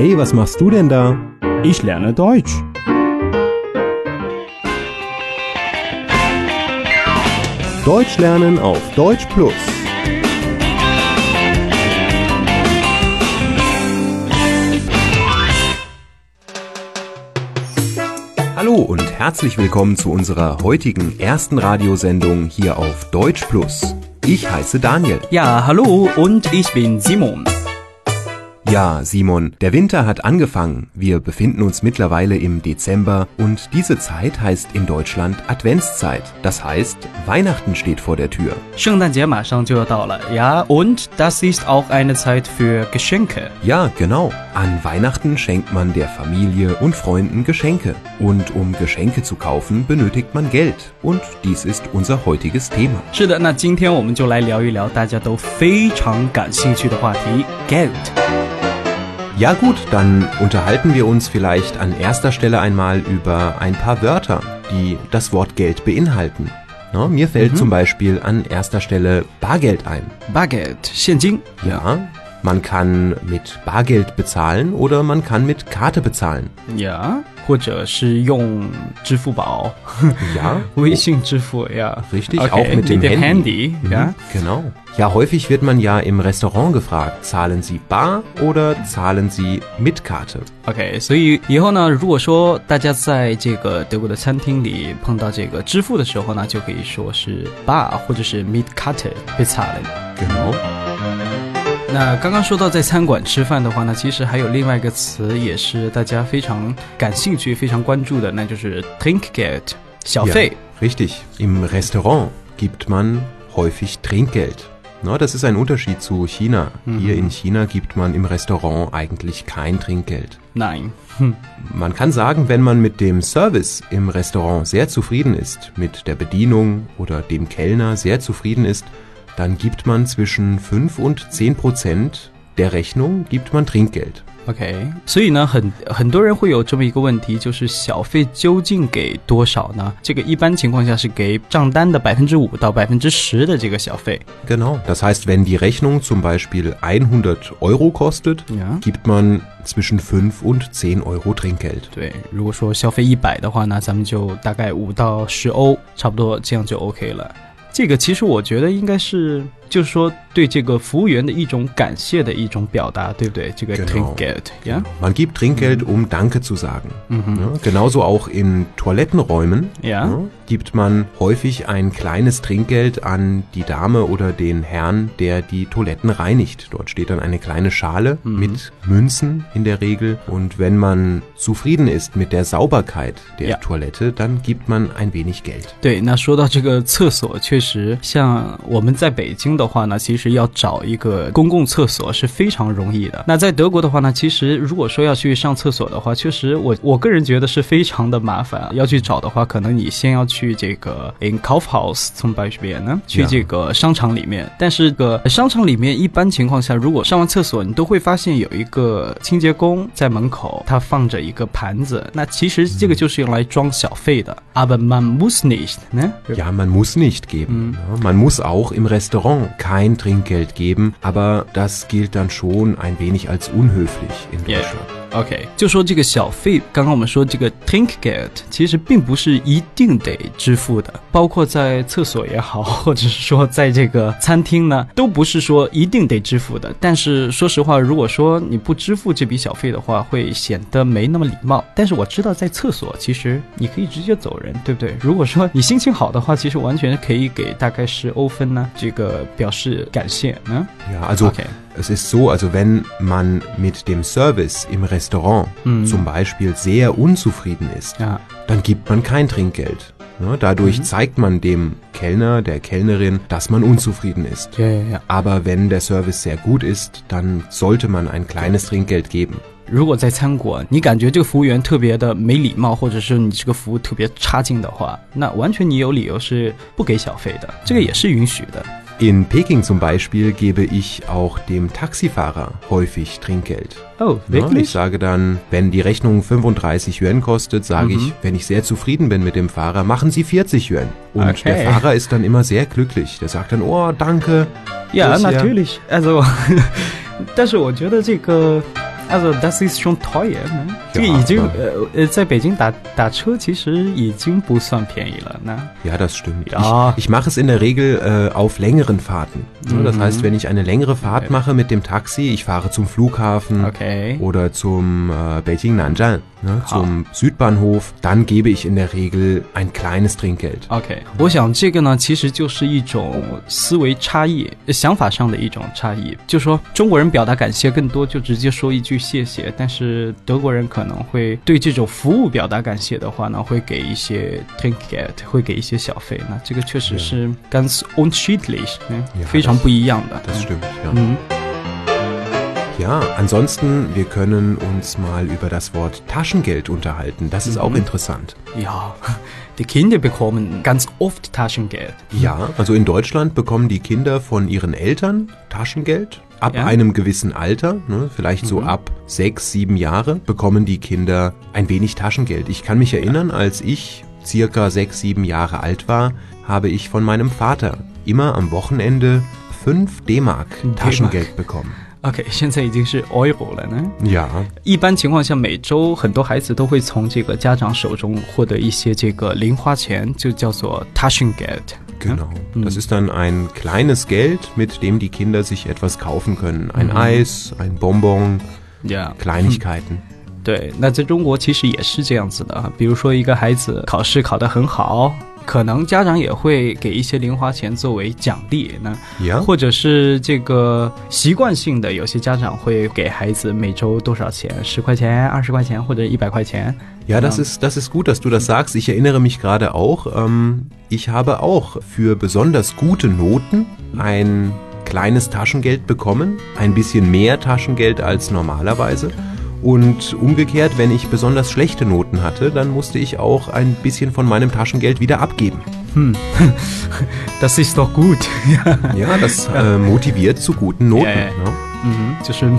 Hey, was machst du denn da? Ich lerne Deutsch. Deutsch lernen auf Deutsch Plus. Hallo und herzlich willkommen zu unserer heutigen ersten Radiosendung hier auf Deutsch Plus. Ich heiße Daniel. Ja, hallo und ich bin Simon. Ja, Simon, der Winter hat angefangen. Wir befinden uns mittlerweile im Dezember und diese Zeit heißt in Deutschland Adventszeit. Das heißt, Weihnachten steht vor der Tür. 圣诞节马上就要到了，ja, und das ist auch eine Zeit für Geschenke. Ja, genau. An Weihnachten schenkt man der Familie und Freunden Geschenke. Und um Geschenke zu kaufen, benötigt man Geld. Und dies ist unser heutiges Thema. 是的，那今天我们就来聊一聊大家都非常感兴趣的话题 Geld。 Ja gut, dann unterhalten wir uns vielleicht an erster Stelle einmal über ein paar Wörter, die das Wort Geld beinhalten. Na, mir fällt zum Beispiel an erster Stelle Bargeld ein. Bargeld 现金 Ja, man kann mit Bargeld bezahlen oder man kann mit Karte bezahlen. ，ja，或者是用支付宝、 Ja, 微信支付，ja。 richtig, okay, auch mit dem dem Handy. Handy ja. Mhm, Genau. Ja, häufig wird man ja im Restaurant gefragt, zahlen Sie bar oder zahlen Sie mit Karte? OK，所以以后呢，如果说大家在这个德国的餐厅里碰到这个支付的时候呢，就可以说是 bar 或者是 mit Karte bezahlen。 Genau. 那刚刚说到在餐馆吃饭的话呢，其实还有另外一个词也是大家非常感兴趣、非常关注的，那就是 Trinkgeld 小费。 Ja, richtig. Im Restaurant gibt man häufig Trinkgeld. Na, das ist ein Unterschied zu China. Hier in China gibt man im Restaurant eigentlich kein Trinkgeld. Nein， Man kann sagen, wenn man mit dem Service im Restaurant sehr zufrieden ist, mit der Bedienung oder dem Kellner sehr zufrieden ist, dann gibt man zwischen 5 und 10 Prozent der Rechnung gibt man Trinkgeld. OK，所以呢，很很多人会有这么一个问题，就是小费究竟给多少呢？这个一般情况下是给账单的百分之五到百分之十的这个小费。 Genau. Das heißt, wenn die Rechnung zum Beispiel 100 Euro kostet, Ja. gibt man zwischen 5 und 10 Euro Trinkgeld. 对，如果说消费一百的话呢，咱们就大概五到十欧，差不多这样就 OK 了。 这个其实我觉得应该是，就是说对这个服务员的一种感谢的一种表达，对不对？这个 Genau. Trinkgeld，ja， Man gibt Trinkgeld, um Danke zu sagen. Ja, genauso auch in Toilettenräumen Ja. ja, gibt man häufig ein kleines Trinkgeld an die Dame oder den Herrn, der die Toiletten reinigt. Dort steht dann eine kleine Schale mit Münzen in der Regel. Und wenn man zufrieden ist mit der Sauberkeit der Ja. Toilette, dann gibt man ein wenig Geld. 对，那说到这个厕所，确实像我们在北京 的话呢，其实要找一个公共厕所是非常容易的。那在德国的话呢，其实如果说要去上厕所的话，确实我我个人觉得是非常的麻烦。要去找的话，可能你先要去这个 in Kaufhaus 从 b 边呢，去这个商场里面。但是个商场里面一般情况下，如果上完厕所，你都会发现有一个清洁工在门口，他放着一个盘子。那其实这个就是用来装小费的。Aber man muss nicht 呢？Ja, man muss nicht geben. Man muss auch im Restaurant kein Trinkgeld geben, aber das gilt dann schon ein wenig als unhöflich in. Deutschland. OK，就说这个小费，刚刚我们说这个 Trinkgeld，其实并不是一定得支付的，包括在厕所也好，或者是说在这个餐厅呢，都不是说一定得支付的。但是说实话，如果说你不支付这笔小费的话，会显得没那么礼貌。但是我知道在厕所，其实你可以直接走人，对不对？如果说你心情好的话，其实完全可以给大概十欧分呢，这个表示感谢呢。Ja, also OK，es ist so, also wenn man mit dem Service im Restaurant zum Beispiel sehr unzufrieden ist, 啊， dann gibt man kein Trinkgeld. Ja, dadurch zeigt man dem Kellner, der Kellnerin, dass man unzufrieden ist. 对呀。 Aber wenn der Service sehr gut ist, dann sollte man ein kleines Trinkgeld geben. 如果在餐馆，你感觉这个服务员特别的没礼貌，或者是你这个服务特别差劲的话，那完全你有理由是不给小费的，这个也是允许的。 In Peking zum Beispiel gebe ich auch dem Taxifahrer häufig Trinkgeld. Oh, Ja, ich wirklich? sage dann, wenn die Rechnung 35 Yuan kostet, sage Mhm. ich, wenn ich sehr zufrieden bin mit dem Fahrer, machen Sie 40 Yuan. Und Okay. der Fahrer ist dann immer sehr glücklich. Der sagt dann, oh, danke. Ja, Das ja- natürlich. Also，但是我觉得这个 Also das ist schon teuer 呢， 这个 Ja, 已经 aber- 呃呃，在北京打打车其实已经不算便宜了呢。 Ja, das stimmt. Ja. Ich, ich mache es in der Regel äh, auf längeren Fahrten. Ne, Das Mhm. heißt, wenn ich eine längere Fahrt mache mit dem Taxi, ich fahre zum Flughafen OK， oder zum äh, Beijing Nanjan, ne, zum Südbahnhof, dann gebe ich in der Regel ein kleines Trinkgeld. OK，我想这个呢，其实就是一种思维差异、想法上的一种差异。就说中国人表达感谢更多就直接说一句谢谢，但是德国人可能 会对这种服务表达感谢的话呢，会给一些 Trinkgeld，会给一些小费。那这个确实是 ganz unterschiedlich，嗯 Ja, 非常不一样的。 Das stimmt, ja. 嗯 Ja, ansonsten, wir können uns mal über das Wort Taschengeld unterhalten. Das ist auch interessant. Ja, die Kinder bekommen ganz oft Taschengeld. Ja, also in Deutschland bekommen die Kinder von ihren Eltern Taschengeld. Ab Ja. einem gewissen Alter, ne, vielleicht so ab sechs, sieben Jahre, bekommen die Kinder ein wenig Taschengeld. Ich kann mich erinnern, als ich circa sechs, sieben Jahre alt war, habe ich von meinem Vater immer am Wochenende fünf D-Mark D-Mark. Taschengeld bekommen. OK，现在已经是 euro 了呢。 Ja, 一般情况下，每周很多孩子都会从这个家长手中获得一些这个零花钱，就叫做 Taschengeld。 genau. Das ist dann ein kleines Geld, mit dem die Kinder sich etwas kaufen können. Ein Eis, ein Bonbon, Ja， Kleinigkeiten. 对，那在中国其实也是这样子的啊。比如说一个孩子考试考得很好， 可能家长也会给一些零花钱作为奖励。那或者是这个习惯性的，有些家长会给孩子每周多少钱，十块钱、二十块钱或者一百块钱。Ja, das ist, das ist gut, dass du das sagst. Ich erinnere mich gerade auch, ähm, ich habe auch für besonders gute Noten ein kleines Taschengeld bekommen, ein bisschen mehr Taschengeld als normalerweise. Und umgekehrt, wenn ich besonders schlechte Noten hatte, dann musste ich auch ein bisschen von meinem Taschengeld wieder abgeben. Das ist doch gut。 Ja, das äh, motiviert zu guten Noten. Ja, ja. Ne? 嗯，就是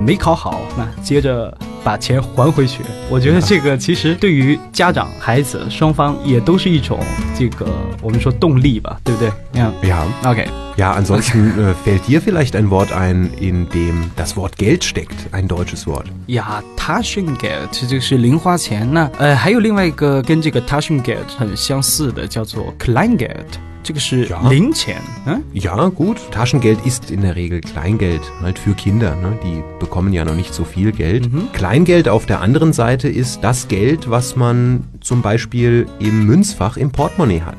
没考好，那接着把钱还回去。我觉得这个其实对于家长、孩子双方也都是一种这个我们说动力吧，对不对？嗯 Ja. ，OK， Ja, ansonsten äh, fällt dir vielleicht ein Wort ein, in dem das Wort Geld steckt, ein deutsches Wort. 呀，Taschengeld 这就是零花钱。那呃，还有另外一个跟这个 Taschengeld 很相似的，叫做 Kleingeld，这个是 Ja 零钱。嗯 Ja, gut. Taschengeld ist in der Regel Kleingeld, halt für Kinder. Ne? Die bekommen ja noch nicht so viel Geld. Kleingeld auf der anderen Seite ist das Geld, was man zum Beispiel im Münzfach im Portemonnaie hat.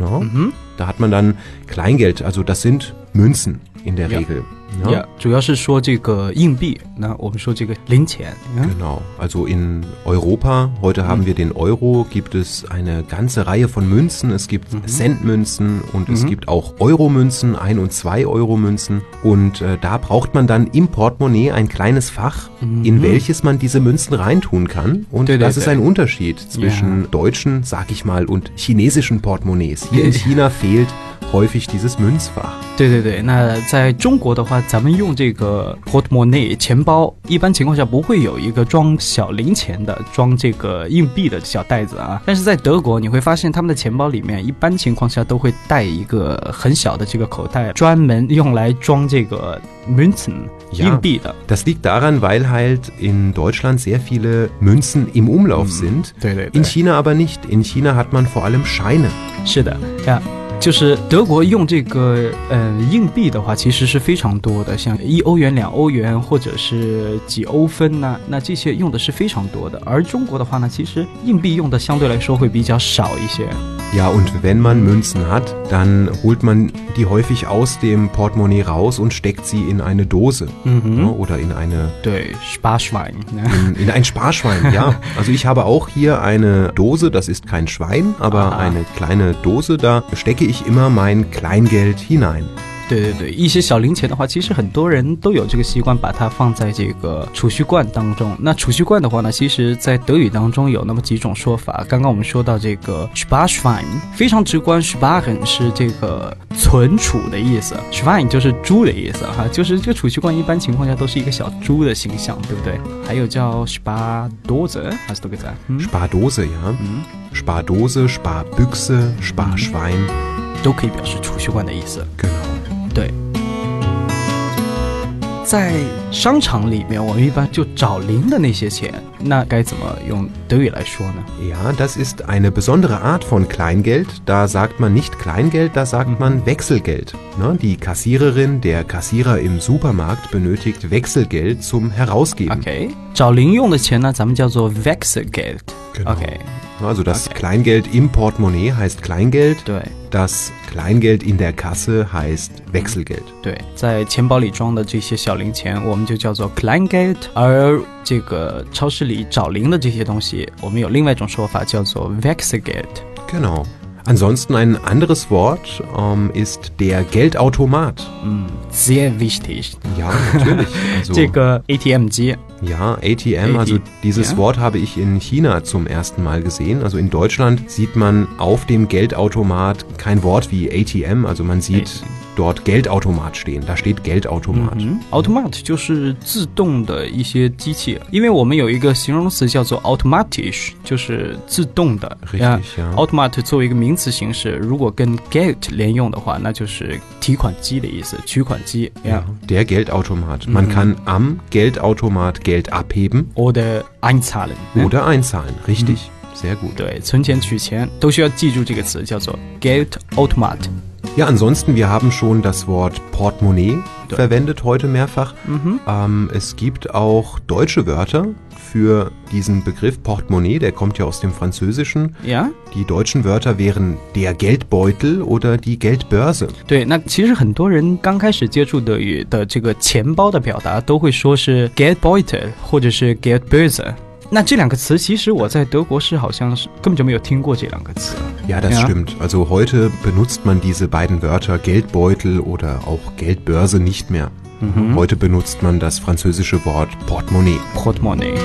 Ne? Da hat man dann Kleingeld, also das sind Münzen in der Ja. Regel. Ja. Genau. Also in Europa, heute haben wir den Euro, gibt es eine ganze Reihe von Münzen. Es gibt mhm. Centmünzen und mhm. es gibt auch Euro-Münzen, 1 und 2 Euro-Münzen. Und äh, da braucht man dann im Portemonnaie ein kleines Fach, mhm. in welches man diese Münzen reintun kann. Und de, de, de. das ist ein Unterschied zwischen ja. deutschen, sag ich mal, und chinesischen Portemonnaies. Hier in China fehlt häufig dieses Münzfach. 对对对，那在中国的话，咱们用这个 portemonnaie 钱包，一般情况下不会有一个装小零钱的、装这个硬币的小袋子啊。但是在德国，你会发现他们的钱包里面，一般情况下都会带一个很小的这个口袋，专门用来装这个 Münzen Ja. 硬币的。Das liegt daran, weil halt in Deutschland sehr viele Münzen im Umlauf sind. 对对 In China aber nicht. In China hat man vor allem Scheine. 是的呀。就是德国用这个呃硬币的话，其实是非常多的，像一欧元、两欧元，或者是几欧分呐、那这些用的是非常多的。而中国的话呢，其实硬币用的相对来说会比较少一些。Ja, und wenn man Münzen hat, dann holt man die häufig aus dem Portemonnaie raus und steckt sie in eine Dose mhm. ne, oder in eine. De Sparschwein. Ne? In, in, ein Sparschwein, ja. Also ich habe auch hier eine Dose, das ist kein Schwein, aber Aha. eine kleine Dose, da stecke ich immer mein Kleingeld hinein. 对对对，一些小零钱的话，其实很多人都有这个习惯，把它放在这个储蓄罐当中。那储蓄罐的话呢，其实在德语当中有那么几种说法。刚刚我们说到这个 Sparschwein，非常直观，Sparen 是这个存储的意思，Schwein 就是猪的意思哈，就是这个储蓄罐一般情况下都是一个小猪的形象，对不对？还有叫 Spardose，还是都给在？嗯，Spardose, ja. Spardose, Sparbüchse, Sparschwein. 都可以表示储蓄罐的意思。Genau. 对。 在商场里面，我们一般就找零的那些钱，那该怎么用德语来说呢？ Ja, das ist eine besondere Art von Kleingeld. Da sagt man nicht Kleingeld, da sagt man Wechselgeld. Ne? Die Kassiererin, der Kassierer im Supermarkt benötigt Wechselgeld zum Herausgeben. OK，找零用的钱呢，咱们叫做 Wechselgeld。 Genau. OK， Also das Okay. Kleingeld im Portemonnaie heißt Kleingeld, 对 Das Kleingeld in der Kasse heißt Wechselgeld. 对，在钱包里装的这些小零钱，我们就叫做 Kleingeld，而这个超市里找零的这些东西，我们有另外一种说法叫做 Wechselgeld。Genau. Ansonsten ein anderes Wort ähm, ist der Geldautomat. 嗯，sehr wichtig。 Ja, natürlich. Also, 这个 ATM 机 Ja, ATM, also AT dieses ja. Wort habe ich in China zum ersten Mal gesehen. Also in Deutschland sieht man auf dem Geldautomat kein Wort wie ATM, also man sieht ATM. dort Geldautomat stehen. Da steht Geldautomat. 嗯，automat 就是自动的一些机器，因为我们有一个形容词叫做 automatisch，就是自动的。 Richtig, 呀 ja. automat 作为一个名词形式，如果跟 Geld 连用的话，那就是提款机的意思，取款机呀 Der Geldautomat. Man kann am Geldautomat Geld abheben ，oder einzahlen。 oder einzahlen. Richtig. Sehr gut. 对，存钱取钱都需要记住这个词，叫做 Geldautomat。 Ja, ansonsten, wir haben schon das Wort Portemonnaie Ja. verwendet heute mehrfach. Mhm. Ähm, es gibt auch deutsche Wörter für diesen Begriff Portemonnaie, der kommt ja aus dem Französischen. 呀， Die deutschen Wörter wären der Geldbeutel oder die Geldbörse. 对，那其实很多人刚开始接触德语的这个钱包的表达，都会说是 Geldbeutel 或者是 Geldbörse。 那这两个词，其实我在德国是好像是根本就没有听过这两个词。Ja, das Ja. stimmt. Also heute benutzt man diese beiden Wörter Geldbeutel oder auch Geldbörse nicht mehr. Heute benutzt man das französische Wort Portemonnaie. portemonnaie。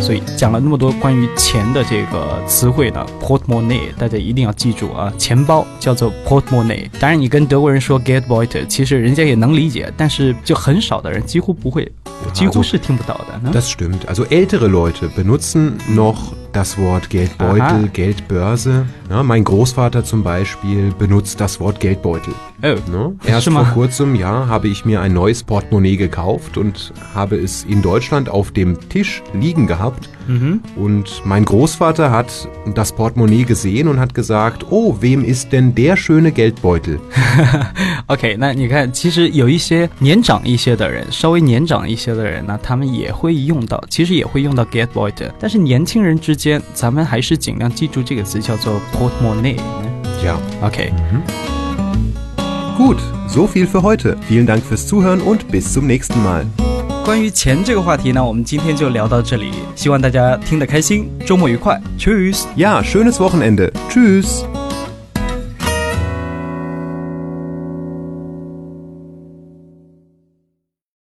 所以讲了那么多关于钱的这个词汇呢，portemonnaie 大家一定要记住啊，钱包叫做 portemonnaie。当然，你跟德国人说 Geldbeutel，其实人家也能理解，但是就很少的人，几乎不会，几乎是听不到的呢。 Das stimmt. Also ältere Leute benutzen noch das Wort Geldbeutel, Aha. Geldbörse. Ja, mein Großvater zum Beispiel benutzt das Wort Geldbeutel. 哦， Ne? Erst Schon vor mal. kurzem, ja, habe ich mir ein neues Portemonnaie gekauft und habe es in Deutschland auf dem Tisch liegen gehabt. Und mein Großvater hat das Portemonnaie gesehen und hat gesagt, oh, wem ist denn der schöne Geldbeutel? OK，那你看，其实有一些年长一些的人，稍微年长一些的人呢，他们也会用到，其实也会用到 get boy 的。但是年轻人之间， 咱们还是尽量记住这个词叫做 portemonnaie。Ja, okay. gut, so viel für heute. Vielen Dank fürs Zuhören und bis zum nächsten Mal. 关于钱这个话题呢，我们今天就聊到这里，希望大家听得开心，周末愉快，Tschüss。Ja, schönes Wochenende. Tschüss.